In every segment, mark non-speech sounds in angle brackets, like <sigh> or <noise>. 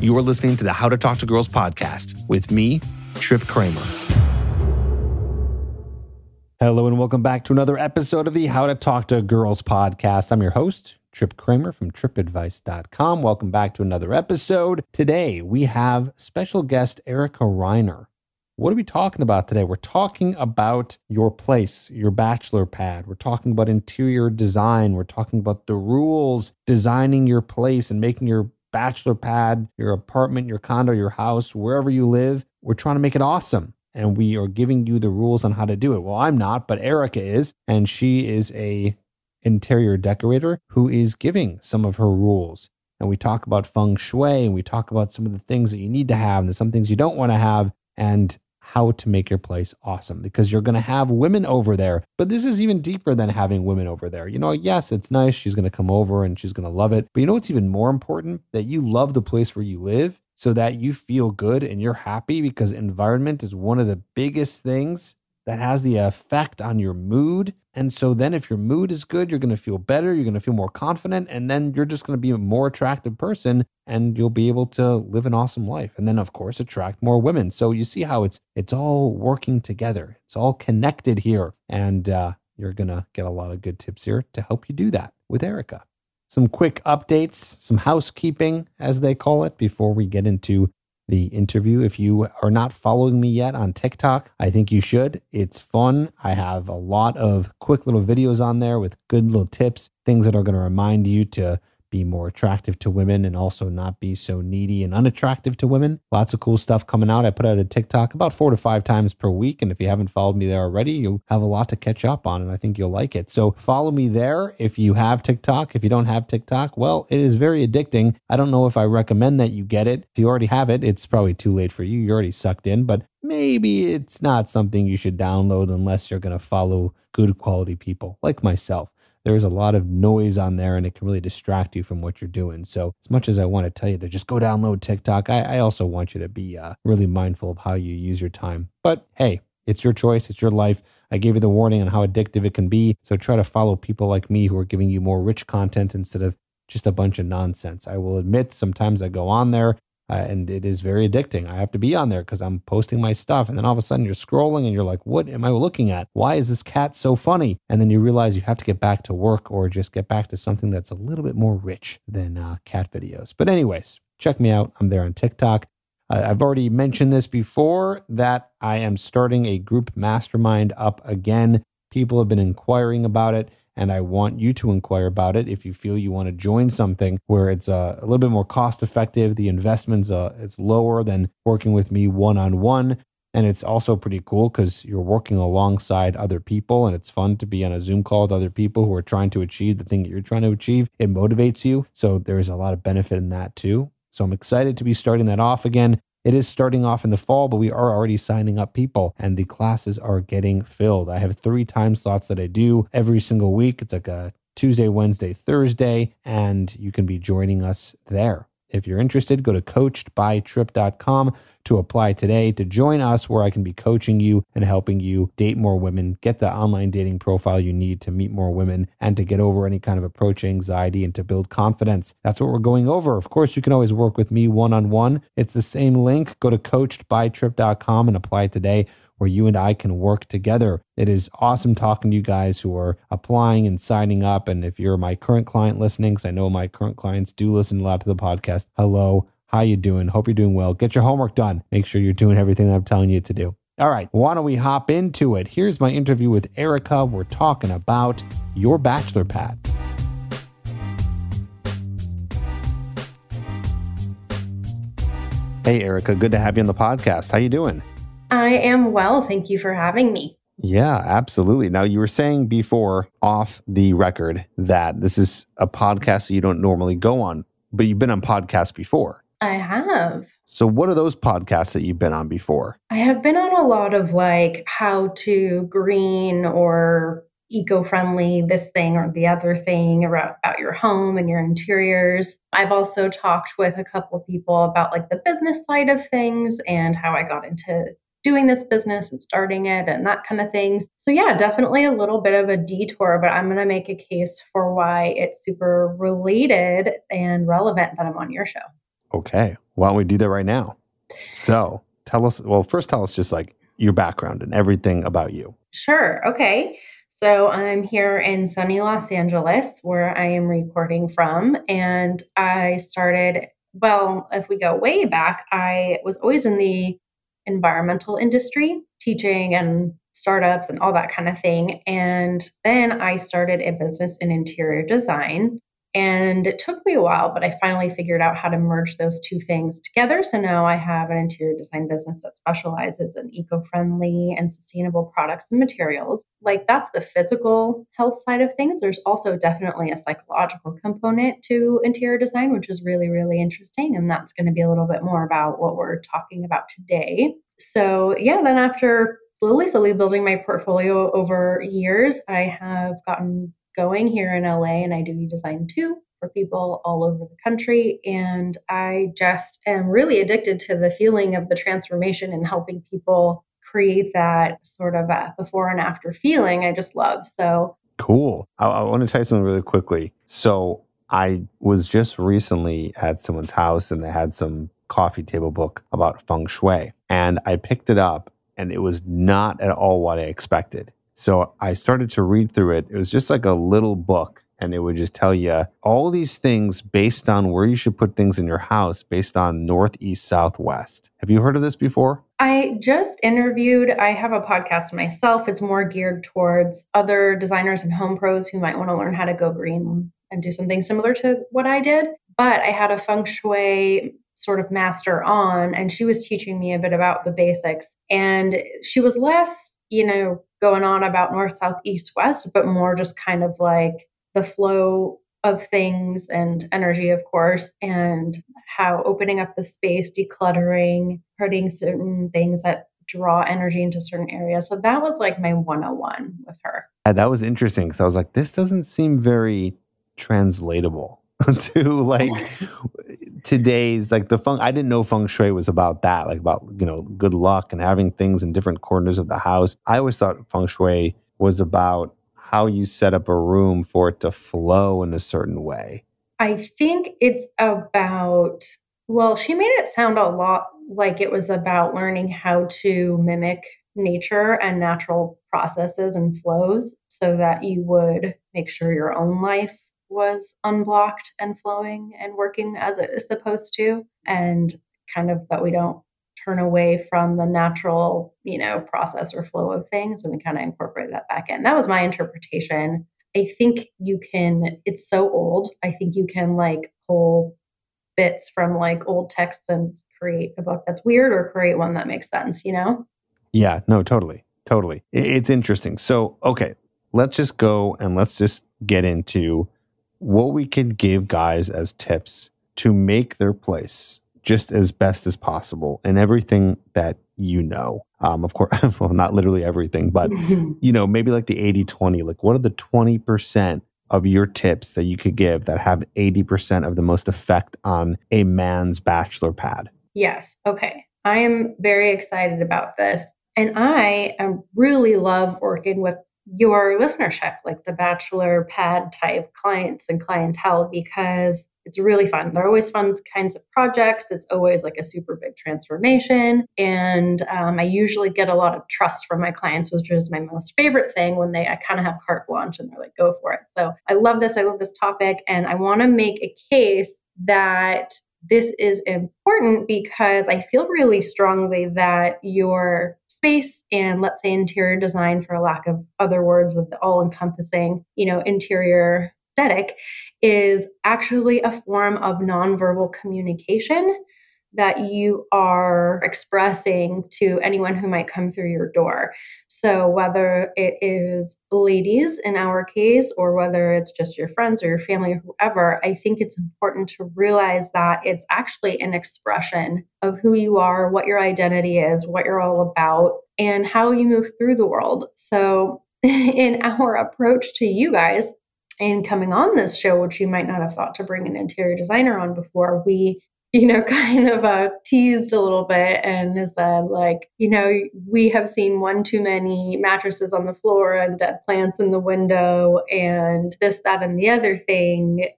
You are listening to the How to Talk to Girls podcast with me, Trip Kramer. Hello, and welcome back to another episode of the How to Talk to Girls podcast. I'm your host, Trip Kramer from tripadvice.com. Welcome back to another episode. Today, we have special guest Erica Reiner. What are we talking about today? We're talking about your place, your bachelor pad. We're talking about interior design. We're talking about the rules, designing your place and making your bachelor pad, your apartment, your condo, your house, wherever you live. We're trying to make it awesome. And we are giving you the rules on how to do it. Well, I'm not, but Erica is, and she is a interior decorator who is giving some of her rules. And we talk about feng shui and we talk about some of the things that you need to have and some things you don't want to have. And how to make your place awesome because you're going to have women over there. But this is even deeper than having women over there. You know, yes, it's nice. She's going to come over and she's going to love it. But you know what's even more important? That you love the place where you live so that you feel good and you're happy because environment is one of the biggest things that has the effect on your mood. And so then if your mood is good, you're going to feel better, you're going to feel more confident, and then you're just going to be a more attractive person and you'll be able to live an awesome life. And then of course attract more women. So you see how it's it's all working together. It's all connected here. And uh, you're going to get a lot of good tips here to help you do that with Erica. Some quick updates, some housekeeping, as they call it, before we get into the interview. If you are not following me yet on TikTok, I think you should. It's fun. I have a lot of quick little videos on there with good little tips, things that are going to remind you to be more attractive to women and also not be so needy and unattractive to women. Lots of cool stuff coming out. I put out a TikTok about four to five times per week. And if you haven't followed me there already, you'll have a lot to catch up on. And I think you'll like it. So follow me there if you have TikTok. If you don't have TikTok, well, it is very addicting. I don't know if I recommend that you get it. If you already have it, it's probably too late for you. You're already sucked in, but maybe it's not something you should download unless you're going to follow good quality people like myself there's a lot of noise on there and it can really distract you from what you're doing. So, as much as I want to tell you to just go download TikTok, I, I also want you to be uh, really mindful of how you use your time. But hey, it's your choice, it's your life. I gave you the warning on how addictive it can be. So, try to follow people like me who are giving you more rich content instead of just a bunch of nonsense. I will admit sometimes I go on there uh, and it is very addicting. I have to be on there because I'm posting my stuff. And then all of a sudden you're scrolling and you're like, what am I looking at? Why is this cat so funny? And then you realize you have to get back to work or just get back to something that's a little bit more rich than uh, cat videos. But, anyways, check me out. I'm there on TikTok. I've already mentioned this before that I am starting a group mastermind up again. People have been inquiring about it and I want you to inquire about it if you feel you want to join something where it's uh, a little bit more cost effective. The investment's uh, it's lower than working with me one on one. And it's also pretty cool because you're working alongside other people and it's fun to be on a Zoom call with other people who are trying to achieve the thing that you're trying to achieve. It motivates you. So there's a lot of benefit in that too. So I'm excited to be starting that off again. It is starting off in the fall, but we are already signing up people and the classes are getting filled. I have three time slots that I do every single week. It's like a Tuesday, Wednesday, Thursday, and you can be joining us there. If you're interested, go to coachedbytrip.com to apply today to join us where I can be coaching you and helping you date more women, get the online dating profile you need to meet more women and to get over any kind of approach anxiety and to build confidence. That's what we're going over. Of course, you can always work with me one on one. It's the same link. Go to coachedbytrip.com and apply today where you and I can work together. It is awesome talking to you guys who are applying and signing up. And if you're my current client listening, because I know my current clients do listen a lot to the podcast, hello, how you doing? Hope you're doing well. Get your homework done. Make sure you're doing everything that I'm telling you to do. All right, why don't we hop into it? Here's my interview with Erica. We're talking about your bachelor pad. Hey Erica, good to have you on the podcast. How you doing? I am well. Thank you for having me. Yeah, absolutely. Now, you were saying before off the record that this is a podcast that you don't normally go on, but you've been on podcasts before. I have. So, what are those podcasts that you've been on before? I have been on a lot of like how to green or eco friendly, this thing or the other thing about, about your home and your interiors. I've also talked with a couple people about like the business side of things and how I got into doing this business and starting it and that kind of things. So, yeah, definitely a little bit of a detour, but I'm going to make a case for why it's super related and relevant that I'm on your show. Okay. Why don't we do that right now? So tell us, well, first tell us just like your background and everything about you. Sure. Okay. So I'm here in sunny Los Angeles where I am recording from. And I started, well, if we go way back, I was always in the environmental industry, teaching and startups and all that kind of thing. And then I started a business in interior design. And it took me a while, but I finally figured out how to merge those two things together. So now I have an interior design business that specializes in eco friendly and sustainable products and materials. Like that's the physical health side of things. There's also definitely a psychological component to interior design, which is really, really interesting. And that's going to be a little bit more about what we're talking about today. So, yeah, then after slowly, slowly building my portfolio over years, I have gotten going here in LA and I do e-design too for people all over the country. And I just am really addicted to the feeling of the transformation and helping people create that sort of before and after feeling. I just love. So cool. I, I want to tell you something really quickly. So I was just recently at someone's house and they had some coffee table book about feng shui. And I picked it up and it was not at all what I expected. So I started to read through it. It was just like a little book, and it would just tell you all these things based on where you should put things in your house based on northeast, southwest. Have you heard of this before? I just interviewed, I have a podcast myself. It's more geared towards other designers and home pros who might want to learn how to go green and do something similar to what I did. But I had a feng shui sort of master on, and she was teaching me a bit about the basics. And she was less, you know, going on about north, south, east, west, but more just kind of like the flow of things and energy, of course, and how opening up the space, decluttering, putting certain things that draw energy into certain areas. So that was like my 101 with her. And that was interesting because I was like, this doesn't seem very translatable. <laughs> to like oh today's like the feng I didn't know feng shui was about that, like about you know good luck and having things in different corners of the house. I always thought feng shui was about how you set up a room for it to flow in a certain way. I think it's about well, she made it sound a lot like it was about learning how to mimic nature and natural processes and flows so that you would make sure your own life was unblocked and flowing and working as it is supposed to and kind of that we don't turn away from the natural you know process or flow of things and we kind of incorporate that back in. That was my interpretation. I think you can it's so old i think you can like pull bits from like old texts and create a book that's weird or create one that makes sense you know? Yeah no totally totally. It's interesting. So okay let's just go and let's just get into what we can give guys as tips to make their place just as best as possible in everything that you know. Um, of course, <laughs> well, not literally everything, but <laughs> you know, maybe like the 80 20, like what are the 20% of your tips that you could give that have 80% of the most effect on a man's bachelor pad? Yes. Okay. I am very excited about this. And I really love working with your listenership, like the bachelor pad type clients and clientele, because it's really fun. They're always fun kinds of projects. It's always like a super big transformation. And um, I usually get a lot of trust from my clients, which is my most favorite thing when they I kind of have carte blanche and they're like, go for it. So I love this. I love this topic. And I want to make a case that this is important because I feel really strongly that your space and let's say interior design, for a lack of other words of the all encompassing, you know, interior aesthetic is actually a form of nonverbal communication that you are expressing to anyone who might come through your door. So, whether it is ladies in our case, or whether it's just your friends or your family or whoever, I think it's important to realize that it's actually an expression of who you are, what your identity is, what you're all about, and how you move through the world. So, <laughs> in our approach to you guys, and coming on this show, which you might not have thought to bring an interior designer on before, we you know, <laughs> kind of uh, teased a little bit and said, like, you know, we have seen one too many mattresses on the floor and dead plants in the window and this, that, and the other thing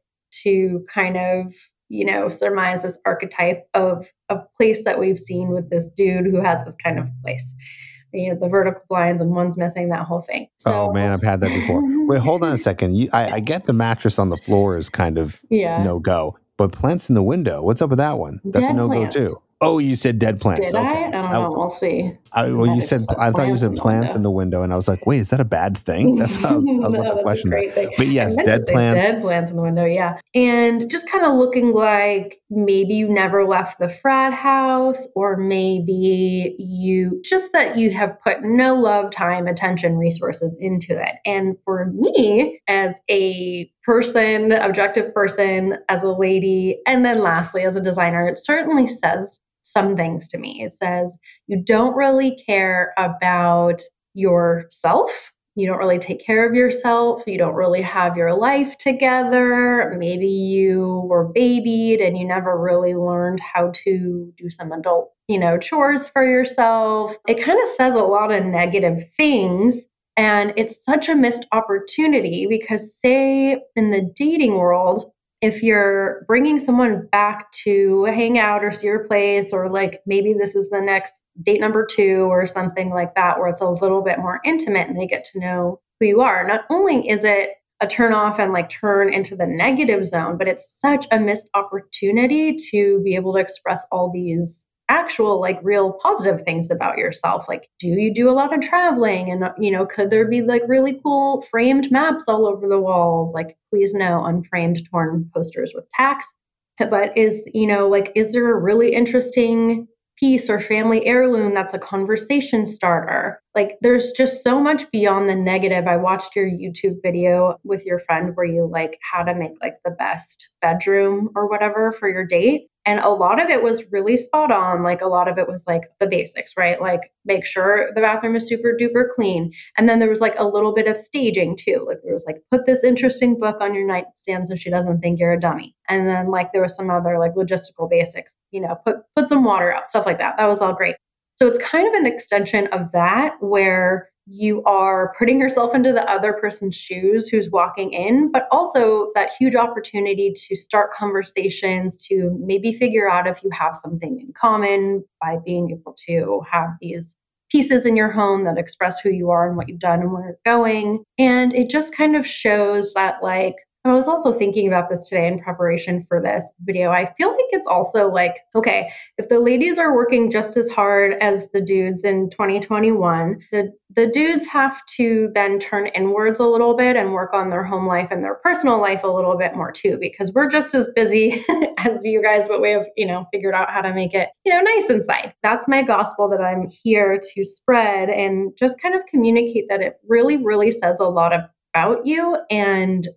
to kind of you know, surmise this archetype of a place that we've seen with this dude who has this kind of place. You know, the vertical blinds and one's missing that whole thing. So, oh man, I've had that before. Wait, hold on a second. You, I, I, <laughs> get the mattress on the floor is kind of yeah. no go, but plants in the window. What's up with that one? That's Dead a no go too. Oh, you said dead plants. Did okay. I? I know. We'll see. I, well, you said I thought you said plants in the window, and I was like, wait, is that a bad thing? <laughs> That's how I was, no, to question that. Thing. But yes, dead plants. Dead plants in the window, yeah, and just kind of looking like maybe you never left the frat house, or maybe you just that you have put no love, time, attention, resources into it. And for me, as a person, objective person, as a lady, and then lastly, as a designer, it certainly says some things to me. It says you don't really care about yourself. You don't really take care of yourself. You don't really have your life together. Maybe you were babied and you never really learned how to do some adult, you know, chores for yourself. It kind of says a lot of negative things and it's such a missed opportunity because, say, in the dating world, if you're bringing someone back to hang out or see your place, or like maybe this is the next date number two or something like that, where it's a little bit more intimate and they get to know who you are, not only is it a turn off and like turn into the negative zone, but it's such a missed opportunity to be able to express all these actual like real positive things about yourself like do you do a lot of traveling and you know could there be like really cool framed maps all over the walls like please no unframed torn posters with tacks but is you know like is there a really interesting piece or family heirloom that's a conversation starter. Like there's just so much beyond the negative. I watched your YouTube video with your friend where you like how to make like the best bedroom or whatever for your date. And a lot of it was really spot on. Like a lot of it was like the basics, right? Like make sure the bathroom is super duper clean. And then there was like a little bit of staging too. Like there was like put this interesting book on your nightstand so she doesn't think you're a dummy. And then like there was some other like logistical basics, you know, put put some water out, stuff like that. That was all great. So it's kind of an extension of that where you are putting yourself into the other person's shoes who's walking in, but also that huge opportunity to start conversations to maybe figure out if you have something in common by being able to have these pieces in your home that express who you are and what you've done and where you're going. And it just kind of shows that, like, I was also thinking about this today in preparation for this video. I feel like it's also like, okay, if the ladies are working just as hard as the dudes in 2021, the the dudes have to then turn inwards a little bit and work on their home life and their personal life a little bit more too because we're just as busy <laughs> as you guys but we have you know figured out how to make it you know nice inside that's my gospel that i'm here to spread and just kind of communicate that it really really says a lot about you and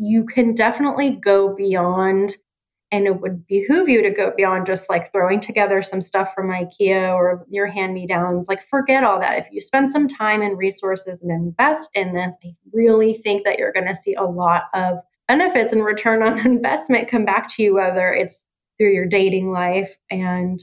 you can definitely go beyond and it would behoove you to go beyond just like throwing together some stuff from IKEA or your hand me downs. Like, forget all that. If you spend some time and resources and invest in this, I really think that you're going to see a lot of benefits and return on <laughs> investment come back to you, whether it's through your dating life and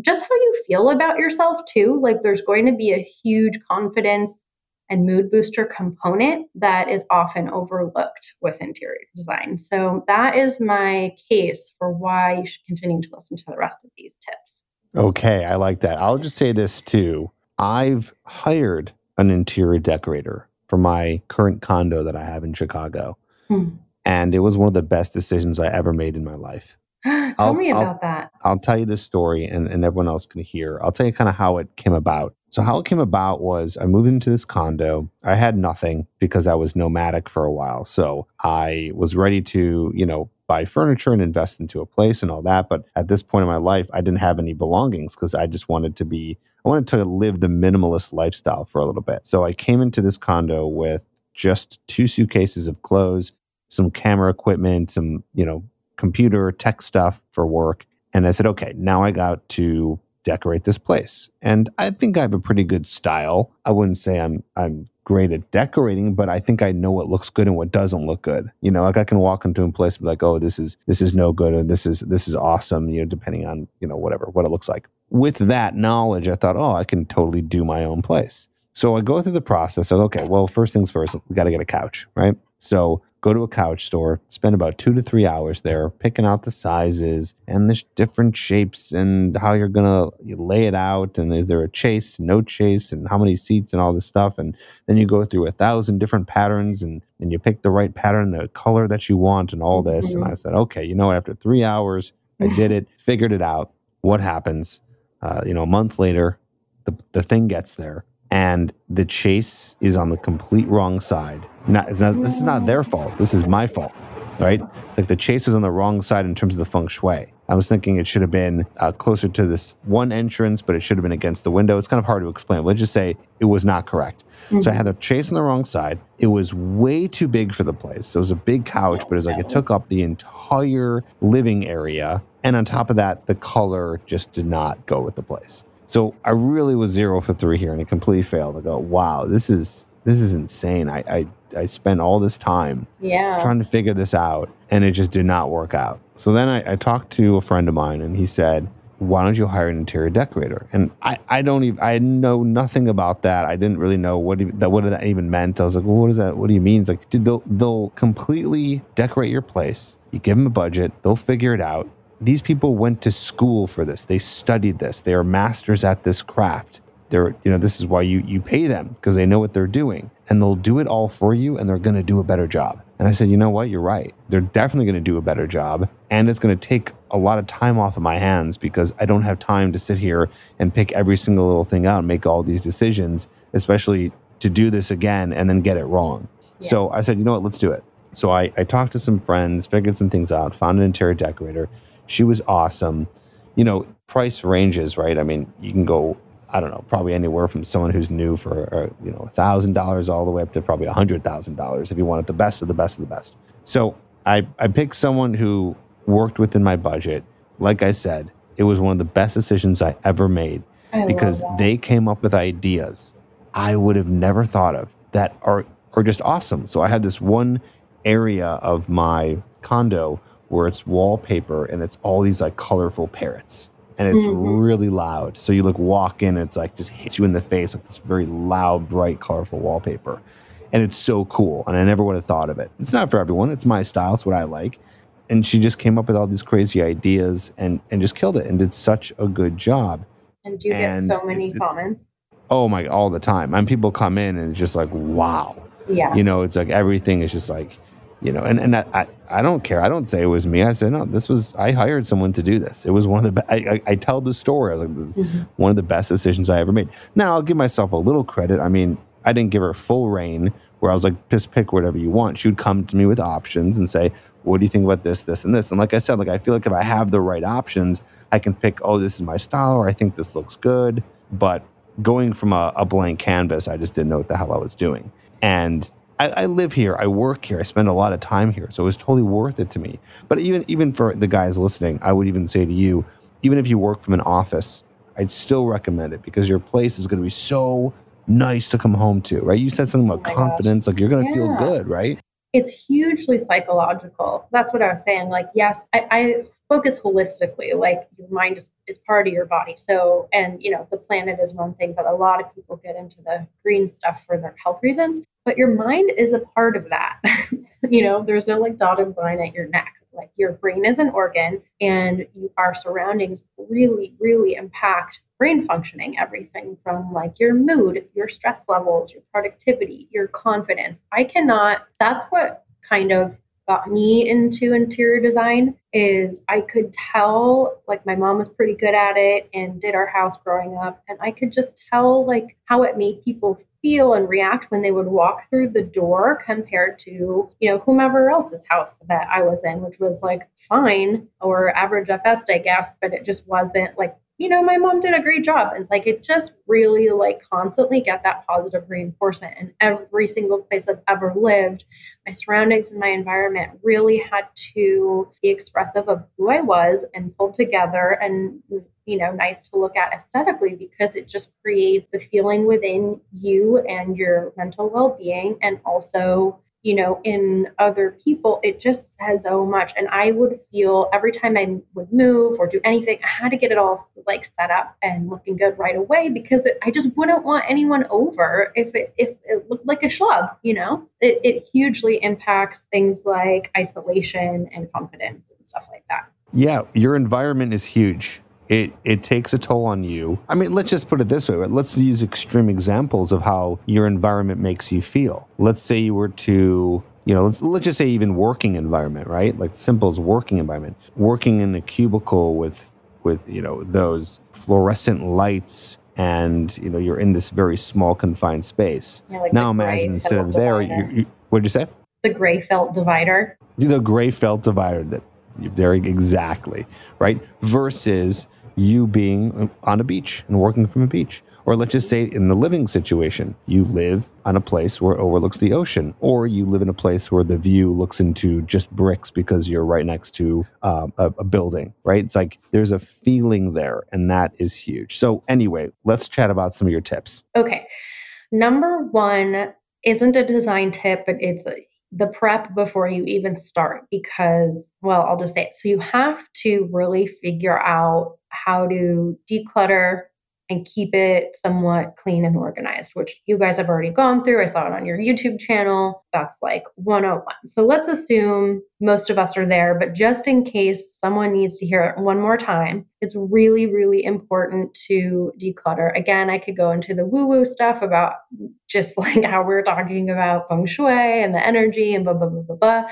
just how you feel about yourself, too. Like, there's going to be a huge confidence and mood booster component that is often overlooked with interior design. So that is my case for why you should continue to listen to the rest of these tips. Okay, I like that. I'll just say this too. I've hired an interior decorator for my current condo that I have in Chicago. Hmm. And it was one of the best decisions I ever made in my life. <gasps> Tell I'll, me about I'll, that. I'll tell you this story and, and everyone else can hear. I'll tell you kind of how it came about. So how it came about was I moved into this condo. I had nothing because I was nomadic for a while. So I was ready to, you know, buy furniture and invest into a place and all that. But at this point in my life, I didn't have any belongings because I just wanted to be, I wanted to live the minimalist lifestyle for a little bit. So I came into this condo with just two suitcases of clothes, some camera equipment, some, you know, computer tech stuff for work. And I said, okay, now I got to decorate this place. And I think I have a pretty good style. I wouldn't say I'm I'm great at decorating, but I think I know what looks good and what doesn't look good. You know, like I can walk into a place and be like, oh, this is this is no good and this is this is awesome, you know, depending on, you know, whatever, what it looks like. With that knowledge, I thought, oh, I can totally do my own place. So I go through the process of, okay, well, first things first, we got to get a couch, right? So go to a couch store, spend about two to three hours there picking out the sizes and the different shapes and how you're going to lay it out. And is there a chase, no chase, and how many seats and all this stuff. And then you go through a thousand different patterns and, and you pick the right pattern, the color that you want, and all this. Mm-hmm. And I said, okay, you know? After three hours, I did <laughs> it, figured it out. What happens? Uh, you know, a month later, the, the thing gets there and the chase is on the complete wrong side. Not, not, this is not their fault. This is my fault, right? It's like the chase was on the wrong side in terms of the feng shui. I was thinking it should have been uh, closer to this one entrance, but it should have been against the window. It's kind of hard to explain. Let's just say it was not correct. Mm-hmm. So I had the chase on the wrong side. It was way too big for the place. It was a big couch, but it was like it took up the entire living area. And on top of that, the color just did not go with the place. So I really was zero for three here, and it completely failed. I go, wow, this is this is insane. I I, I spent all this time yeah. trying to figure this out, and it just did not work out. So then I, I talked to a friend of mine, and he said, why don't you hire an interior decorator? And I, I don't even, I know nothing about that. I didn't really know what that, what that even meant. I was like, well, what is that? What do you mean? It's like, dude, they'll, they'll completely decorate your place. You give them a budget, they'll figure it out these people went to school for this. They studied this. They are masters at this craft. They're, you know, this is why you you pay them because they know what they're doing and they'll do it all for you and they're going to do a better job. And I said, you know what? You're right. They're definitely going to do a better job. And it's going to take a lot of time off of my hands because I don't have time to sit here and pick every single little thing out and make all these decisions, especially to do this again and then get it wrong. Yeah. So I said, you know what? Let's do it. So I, I talked to some friends, figured some things out, found an interior decorator. She was awesome. You know, price ranges, right? I mean, you can go, I don't know, probably anywhere from someone who's new for, uh, you know, $1,000 all the way up to probably $100,000 if you wanted the best of the best of the best. So I, I picked someone who worked within my budget. Like I said, it was one of the best decisions I ever made I because they came up with ideas I would have never thought of that are, are just awesome. So I had this one area of my condo where it's wallpaper and it's all these like colorful parrots and it's mm-hmm. really loud. So you like walk in and it's like just hits you in the face with this very loud, bright, colorful wallpaper. And it's so cool. And I never would have thought of it. It's not for everyone. It's my style. It's what I like. And she just came up with all these crazy ideas and and just killed it and did such a good job. And do you and get so many it, comments? Oh my all the time. And people come in and it's just like, wow. Yeah. You know, it's like everything is just like you know, and, and I, I don't care. I don't say it was me. I said, no, this was, I hired someone to do this. It was one of the, I, I, I tell the story. I was like, this is mm-hmm. one of the best decisions I ever made. Now I'll give myself a little credit. I mean, I didn't give her full rein where I was like, just pick whatever you want. She would come to me with options and say, what do you think about this, this, and this? And like I said, like, I feel like if I have the right options, I can pick, oh, this is my style, or I think this looks good. But going from a, a blank canvas, I just didn't know what the hell I was doing. And I, I, live here, I work here, I spend a lot of time here, so it was totally worth it to me. But even even for the guys listening, I would even say to you, even if you work from an office, I'd still recommend it because your place is going to be so nice to come home to, right? You said something about oh confidence, gosh. like you're going to yeah. feel good, right? It's hugely psychological. That's what I was saying. Like, yes, I, I focus holistically. Like, your mind is, is part of your body. So, and you know, the planet is one thing, but a lot of people get into the green stuff for their health reasons but your mind is a part of that. <laughs> you know, there's no like dotted line at your neck. Like your brain is an organ, and our surroundings really, really impact brain functioning. Everything from like your mood, your stress levels, your productivity, your confidence. I cannot, that's what kind of got me into interior design is I could tell like my mom was pretty good at it and did our house growing up and I could just tell like how it made people feel and react when they would walk through the door compared to you know whomever else's house that I was in which was like fine or average at best I guess but it just wasn't like you know, my mom did a great job. And it's like it just really like constantly get that positive reinforcement in every single place I've ever lived. My surroundings and my environment really had to be expressive of who I was and pulled together and you know, nice to look at aesthetically because it just creates the feeling within you and your mental well-being and also you know, in other people, it just says so much. And I would feel every time I would move or do anything, I had to get it all like set up and looking good right away because it, I just wouldn't want anyone over if it, if it looked like a schlub, you know? It, it hugely impacts things like isolation and confidence and stuff like that. Yeah, your environment is huge it it takes a toll on you. I mean, let's just put it this way. Let's use extreme examples of how your environment makes you feel. Let's say you were to you know, let's let's just say even working environment, right? Like simple as working environment. Working in a cubicle with with, you know, those fluorescent lights and, you know, you're in this very small confined space. Yeah, like now imagine instead of there, you, you, what did you say? The gray felt divider. The gray felt divider that there exactly, right? Versus you being on a beach and working from a beach. Or let's just say in the living situation, you live on a place where it overlooks the ocean, or you live in a place where the view looks into just bricks because you're right next to um, a, a building, right? It's like there's a feeling there, and that is huge. So, anyway, let's chat about some of your tips. Okay. Number one isn't a design tip, but it's the prep before you even start because, well, I'll just say it. So you have to really figure out how to declutter and keep it somewhat clean and organized, which you guys have already gone through. I saw it on your YouTube channel. That's like 101. So let's assume most of us are there, but just in case someone needs to hear it one more time, it's really, really important to declutter. Again, I could go into the woo woo stuff about just like <laughs> how we're talking about feng shui and the energy and blah, blah, blah, blah, blah.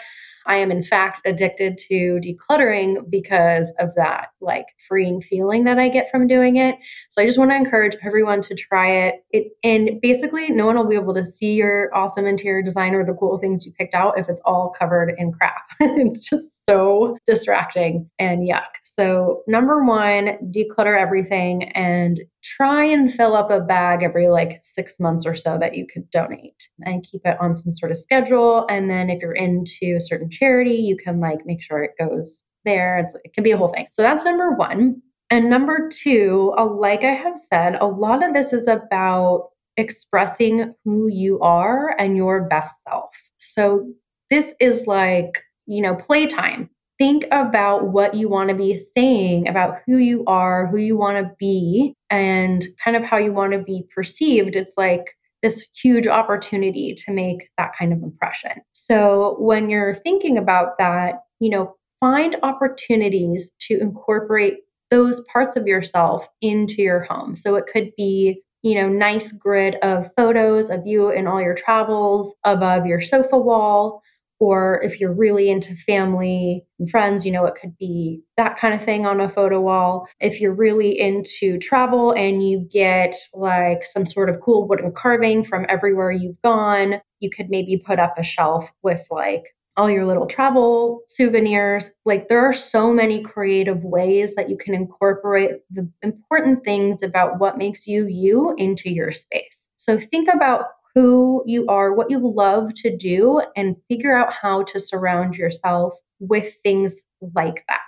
I am, in fact, addicted to decluttering because of that, like freeing feeling that I get from doing it. So I just want to encourage everyone to try it. it. And basically, no one will be able to see your awesome interior design or the cool things you picked out if it's all covered in crap. <laughs> it's just so distracting and yuck. So, number one, declutter everything and try and fill up a bag every like six months or so that you could donate and keep it on some sort of schedule. And then if you're into a certain charity, you can like make sure it goes there. It's, it can be a whole thing. So that's number one. And number two, uh, like I have said, a lot of this is about expressing who you are and your best self. So this is like, you know, playtime think about what you want to be saying about who you are, who you want to be, and kind of how you want to be perceived. It's like this huge opportunity to make that kind of impression. So when you're thinking about that, you know, find opportunities to incorporate those parts of yourself into your home. So it could be you know, nice grid of photos of you and all your travels above your sofa wall, or if you're really into family and friends, you know, it could be that kind of thing on a photo wall. If you're really into travel and you get like some sort of cool wooden carving from everywhere you've gone, you could maybe put up a shelf with like all your little travel souvenirs. Like there are so many creative ways that you can incorporate the important things about what makes you you into your space. So think about who you are, what you love to do, and figure out how to surround yourself with things like that.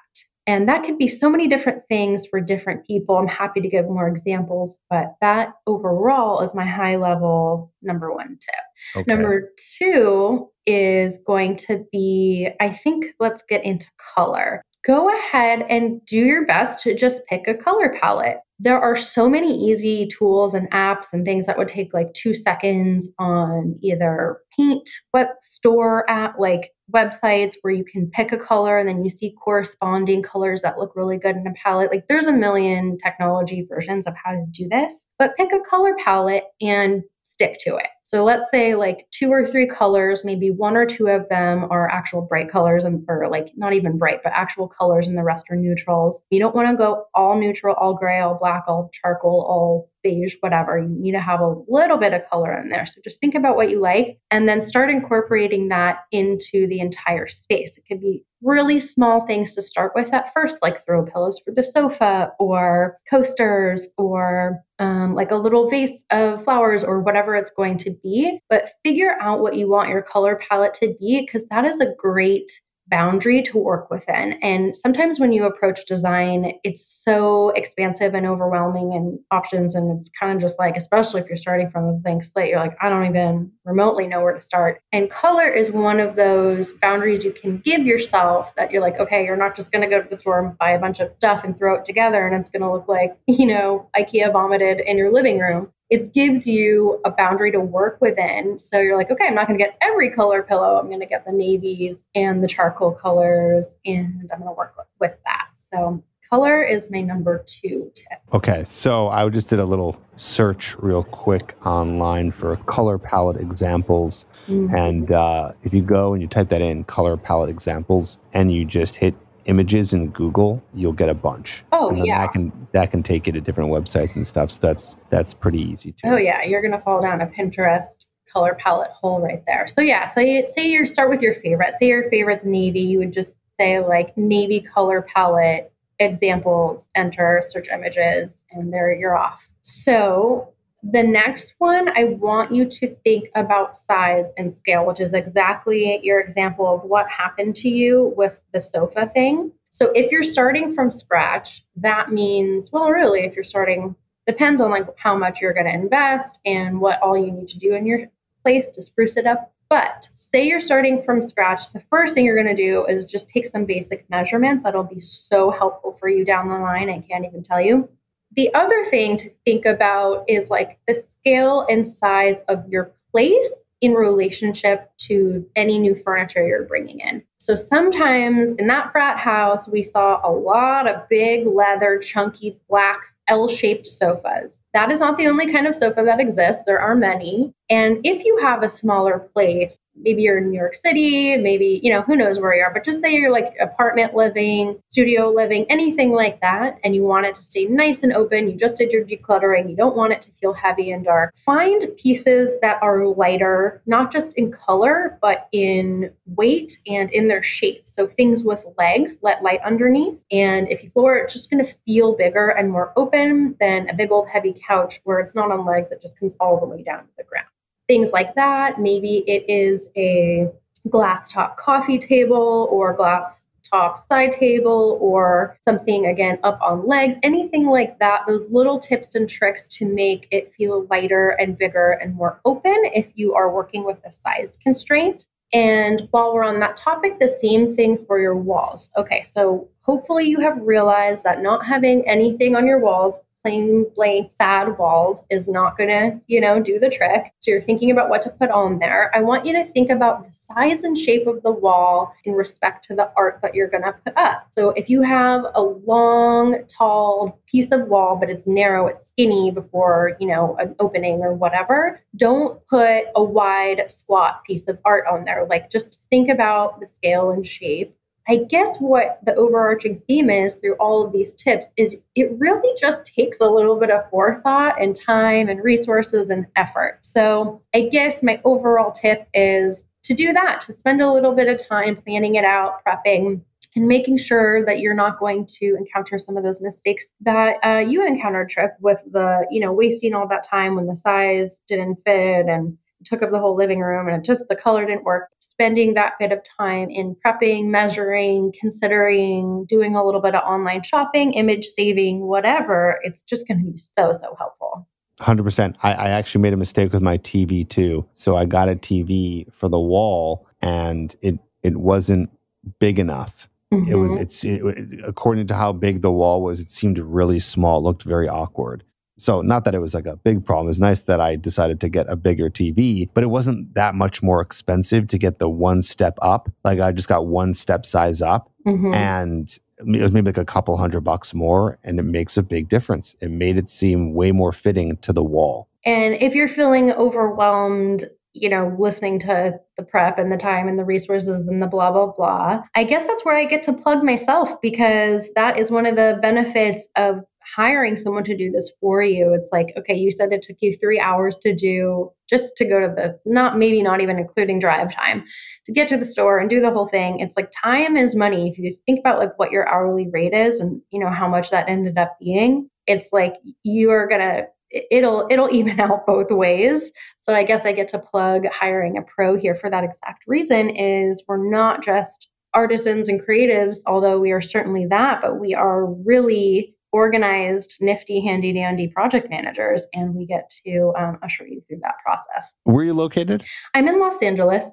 And that could be so many different things for different people. I'm happy to give more examples, but that overall is my high level number one tip. Okay. Number two is going to be I think let's get into color. Go ahead and do your best to just pick a color palette there are so many easy tools and apps and things that would take like two seconds on either paint web store app like websites where you can pick a color and then you see corresponding colors that look really good in a palette like there's a million technology versions of how to do this but pick a color palette and stick to it. So let's say like two or three colors, maybe one or two of them are actual bright colors and or like not even bright, but actual colors and the rest are neutrals. You don't want to go all neutral, all gray, all black, all charcoal, all beige, whatever. You need to have a little bit of color in there. So just think about what you like and then start incorporating that into the entire space. It could be really small things to start with at first, like throw pillows for the sofa or coasters or um, like a little vase of flowers or whatever it's going to be. But figure out what you want your color palette to be because that is a great boundary to work within. And sometimes when you approach design, it's so expansive and overwhelming and options. And it's kind of just like, especially if you're starting from a blank slate, you're like, I don't even remotely know where to start. And color is one of those boundaries you can give yourself that you're like, okay, you're not just going to go to the store and buy a bunch of stuff and throw it together and it's going to look like, you know, IKEA vomited in your living room it gives you a boundary to work within. So you're like, okay, I'm not going to get every color pillow. I'm going to get the navies and the charcoal colors, and I'm going to work with that. So color is my number two tip. Okay, so I just did a little search real quick online for color palette examples. Mm-hmm. And uh, if you go and you type that in, color palette examples, and you just hit images in Google, you'll get a bunch. Oh and then yeah. That can that can take you to different websites and stuff. So that's that's pretty easy too. Oh yeah, you're gonna fall down a Pinterest color palette hole right there. So yeah, so you, say you start with your favorite. Say your favorite's navy. You would just say like navy color palette examples. Enter search images, and there you're off. So the next one, I want you to think about size and scale, which is exactly your example of what happened to you with the sofa thing. So if you're starting from scratch, that means, well, really, if you're starting, depends on like how much you're going to invest and what all you need to do in your place to spruce it up. But say you're starting from scratch, the first thing you're going to do is just take some basic measurements. That'll be so helpful for you down the line. I can't even tell you. The other thing to think about is like the scale and size of your place in relationship to any new furniture you're bringing in. So sometimes in that frat house, we saw a lot of big leather, chunky black L shaped sofas. That is not the only kind of sofa that exists. There are many. And if you have a smaller place, maybe you're in New York City, maybe, you know, who knows where you are, but just say you're like apartment living, studio living, anything like that, and you want it to stay nice and open, you just did your decluttering, you don't want it to feel heavy and dark. Find pieces that are lighter, not just in color, but in weight and in their shape. So things with legs, let light underneath. And if you floor, it's just going to feel bigger and more open than a big old heavy couch where it's not on legs, it just comes all the way down to the ground. Things like that. Maybe it is a glass top coffee table or glass top side table or something again up on legs, anything like that. Those little tips and tricks to make it feel lighter and bigger and more open if you are working with a size constraint. And while we're on that topic, the same thing for your walls. Okay, so hopefully you have realized that not having anything on your walls plain blank sad walls is not going to, you know, do the trick. So you're thinking about what to put on there. I want you to think about the size and shape of the wall in respect to the art that you're going to put up. So if you have a long, tall piece of wall, but it's narrow, it's skinny before, you know, an opening or whatever, don't put a wide, squat piece of art on there. Like just think about the scale and shape I guess what the overarching theme is through all of these tips is it really just takes a little bit of forethought and time and resources and effort. So I guess my overall tip is to do that, to spend a little bit of time planning it out, prepping, and making sure that you're not going to encounter some of those mistakes that uh, you encountered trip with the you know wasting all that time when the size didn't fit and took up the whole living room and just the color didn't work. Spending that bit of time in prepping measuring considering doing a little bit of online shopping image saving whatever it's just going to be so so helpful. 100% I, I actually made a mistake with my tv too. So i got a tv for the wall and it it wasn't big enough. Mm-hmm. it was mm-hmm. it's it, according to how big the wall was it seemed really small it looked very awkward so, not that it was like a big problem. It's nice that I decided to get a bigger TV, but it wasn't that much more expensive to get the one step up. Like, I just got one step size up mm-hmm. and it was maybe like a couple hundred bucks more, and it makes a big difference. It made it seem way more fitting to the wall. And if you're feeling overwhelmed, you know, listening to the prep and the time and the resources and the blah, blah, blah. I guess that's where I get to plug myself because that is one of the benefits of hiring someone to do this for you. It's like, okay, you said it took you three hours to do just to go to the, not maybe not even including drive time, to get to the store and do the whole thing. It's like time is money. If you think about like what your hourly rate is and, you know, how much that ended up being, it's like you are going to, it'll it'll <laughs> even out both ways so i guess i get to plug hiring a pro here for that exact reason is we're not just artisans and creatives, although we are certainly that, but we are really organized, nifty, handy dandy project managers, and we get to um, usher you through that process. Where are you located? I'm in Los Angeles.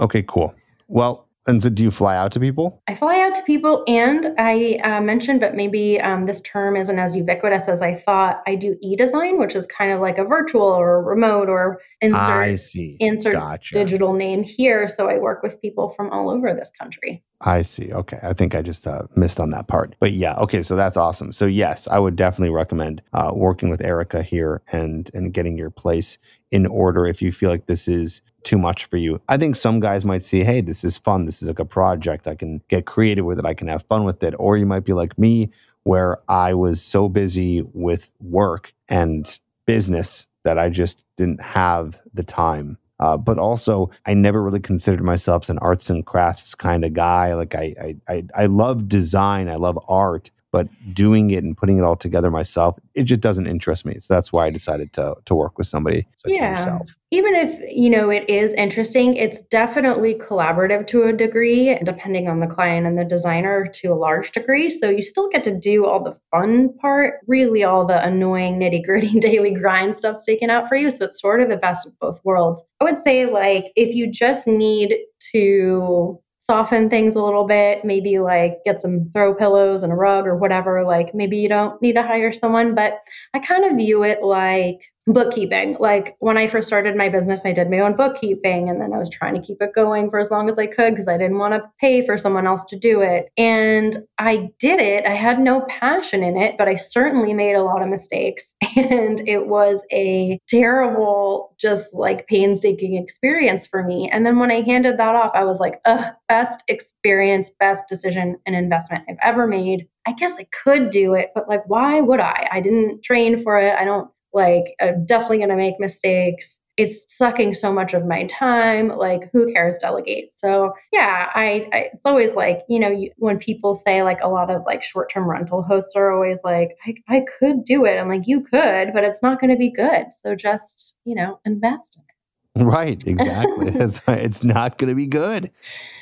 Okay, cool. Well, and so, do you fly out to people? I fly out to people, and I uh, mentioned, but maybe um, this term isn't as ubiquitous as I thought. I do e-design, which is kind of like a virtual or remote or insert I see. insert Gotcha. digital name here. So I work with people from all over this country. I see. Okay. I think I just uh, missed on that part. But yeah, okay. So that's awesome. So yes, I would definitely recommend uh, working with Erica here and and getting your place in order if you feel like this is too much for you. I think some guys might see, hey, this is fun. This is like a project. I can get creative with it. I can have fun with it. Or you might be like me, where I was so busy with work and business that I just didn't have the time uh, but also, I never really considered myself an arts and crafts kind of guy. Like I, I, I, I love design. I love art, but doing it and putting it all together myself, it just doesn't interest me. So that's why I decided to to work with somebody such Yeah. as yourself. Even if, you know, it is interesting, it's definitely collaborative to a degree, depending on the client and the designer to a large degree. So you still get to do all the fun part, really all the annoying, nitty gritty <laughs> daily grind stuff's taken out for you. So it's sort of the best of both worlds. I would say, like, if you just need to soften things a little bit, maybe like get some throw pillows and a rug or whatever, like maybe you don't need to hire someone. But I kind of view it like bookkeeping. Like when I first started my business, I did my own bookkeeping and then I was trying to keep it going for as long as I could because I didn't want to pay for someone else to do it. And I did it. I had no passion in it, but I certainly made a lot of mistakes. <laughs> And it was a terrible, just like painstaking experience for me. And then when I handed that off, I was like, ugh, best experience, best decision and investment I've ever made. I guess I could do it, but like, why would I? I didn't train for it. I don't like i'm definitely going to make mistakes it's sucking so much of my time like who cares delegate so yeah I, I it's always like you know you, when people say like a lot of like short-term rental hosts are always like I, I could do it i'm like you could but it's not going to be good so just you know invest in it Right, exactly. <laughs> it's, it's not going to be good.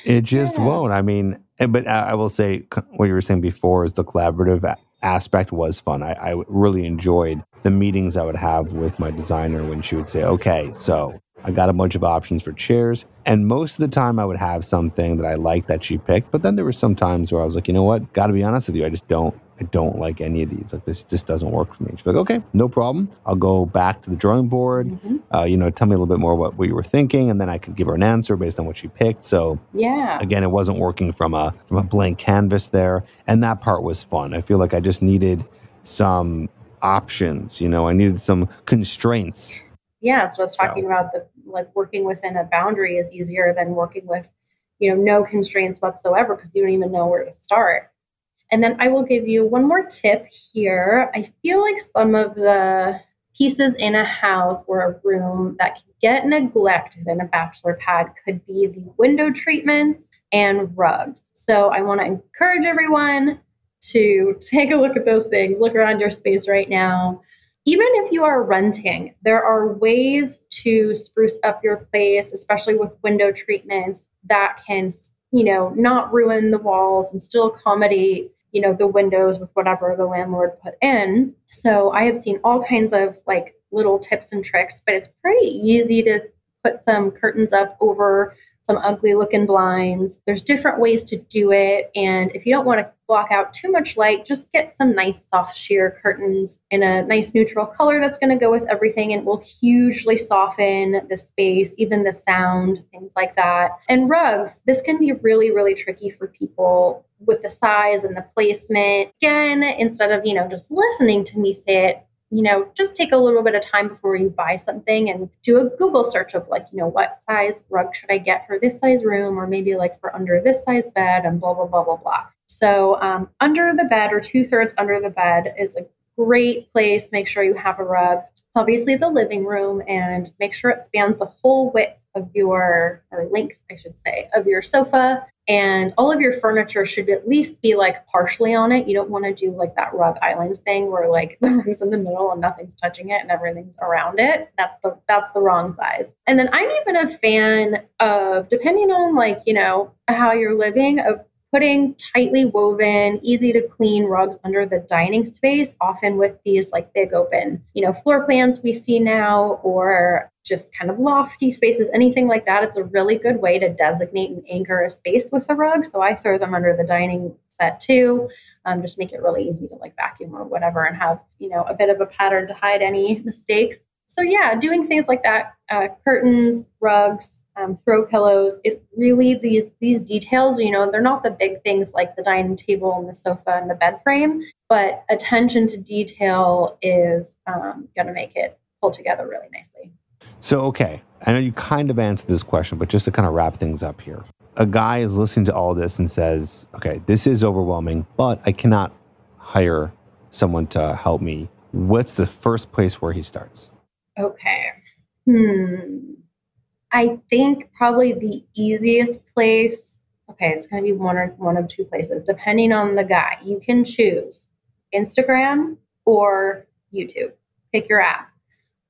It just Yeah. won't. I mean, but I, I will say what you were saying before is the collaborative aspect was fun. I, I really enjoyed the meetings I would have with my designer when she would say, okay, so I got a bunch of options for chairs. And most of the time I would have something that I liked that she picked. But then there were some times where I was like, you know what? Got to be honest with you. I just don't. I don't like any of these. Like this just doesn't work for me. She's like, okay, no problem. I'll go back to the drawing board Mhm. uh, you know, tell me a little bit more what, what you were thinking, and then I could give her an answer based on what she picked. So yeah again, it wasn't working from a from a blank canvas there, and that part was fun. I feel like I just needed some options. You know, I needed some constraints. Yeah, what I was So- talking about. The like working within a boundary is easier than working with, you know, no constraints whatsoever because you don't even know where to start. And then I will give you one more tip here. I feel like some of the pieces in a house or a room that can get neglected in a bachelor pad could be the window treatments and rugs. So I want to encourage everyone to take a look at those things, look around your space right now even if you are renting, there are ways to spruce up your place, especially with window treatments that can, you know, not ruin the walls and still accommodate, you know, the windows with whatever the landlord put in. So I have seen all kinds of like little tips and tricks, but it's pretty easy to put some curtains up over some ugly looking blinds. There's different ways to do it. And if you don't want to block out too much light, just get some nice soft sheer curtains in a nice neutral color that's going to go with everything and will hugely soften the space, even the sound, things like that. And rugs, this can be really, really tricky for people with the size and the placement. Again, instead of, you know, just listening to me say it, you know, just take a little bit of time before you buy something and do a Google search of like, you know, what size rug should I get for this size room or maybe like for under this size bed and blah, blah, blah, blah, blah. So, um, under the bed or two thirds under the bed is a great place. Make sure you have a rug. Obviously, the living room and make sure it spans the whole width of your, or length, I should say, of your sofa. And all of your furniture should at least be like partially on it. You don't want to do like that rug island thing where like <laughs> the rug's in the middle and nothing's touching it and everything's around it. That's the that's the wrong size. And then I'm even a fan of depending on like, you know, how you're living, of putting tightly woven, easy to clean rugs under the dining space, often with these like big open, you know, floor plans we see now, or just kind of lofty spaces, anything like that. It's a really good way to designate and anchor a space with a rug. So I throw them under the dining set too. Um, just make it really easy to like vacuum or whatever and have, you know, a bit of a pattern to hide any mistakes. So yeah, doing things like that, uh, curtains, rugs, um, throw pillows. It really these these details, you know, they're not the big things like the dining table and the sofa and the bed frame, but attention to detail is um, going to make it pull together really nicely. So okay, I know you kind of answered this question, but just to kind of wrap things up here, a guy is listening to all this and says, "Okay, this is overwhelming, but I cannot hire someone to help me." What's the first place where he starts? Okay. Hmm. I think probably the easiest place. Okay, it's going to be one or one of two places, depending on the guy. You can choose Instagram or YouTube. Pick your app.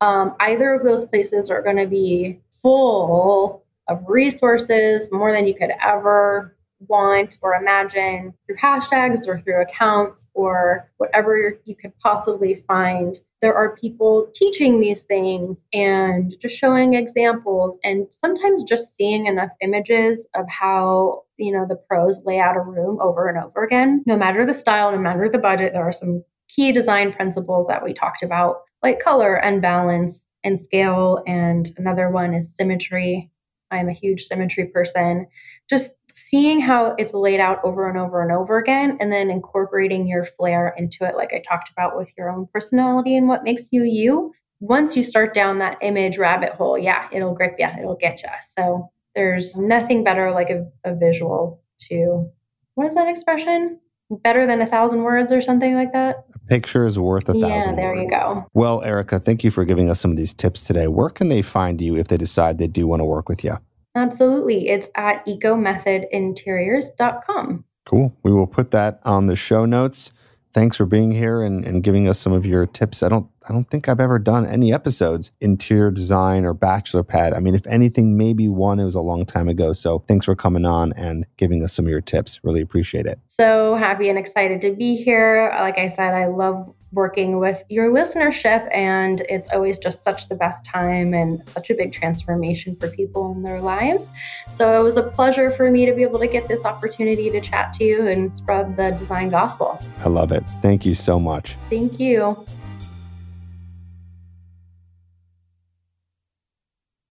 Um, either of those places are going to be full of resources, more than you could ever want or imagine through hashtags or through accounts or whatever you could possibly find. There are people teaching these things and just showing examples, and sometimes just seeing enough images of how you know the pros lay out a room over and over again. No matter the style, no matter the budget, there are some key design principles that we talked about, like color and balance and scale. And another one is symmetry. I'm a huge symmetry person. Just seeing how it's laid out over and over and over again, and then incorporating your flair into it, like I talked about with your own personality and what makes you you. Once you start down that image rabbit hole, yeah, it'll grip you, it'll get you. So there's nothing better like a, a visual to what is that expression? Better than a thousand words or something like that. A picture is worth a thousand. Yeah, there words. you go. Well, Erica, thank you for giving us some of these tips today. Where can they find you if they decide they do want to work with you? Absolutely. It's at ecomethodinteriors.com. Cool. We will put that on the show notes. Thanks for being here and, and giving us some of your tips. I don't I don't think I've ever done any episodes interior design or bachelor pad. I mean, if anything, maybe one. It was a long time ago. So thanks for coming on and giving us some of your tips. Really appreciate it. So happy and excited to be here. Like I said, I love working with your listenership, and it's always just such the best time and such a big transformation for people in their lives. So it was a pleasure for me to be able to get this opportunity to chat to you and spread the design gospel. I love it. Thank you so much. Thank you.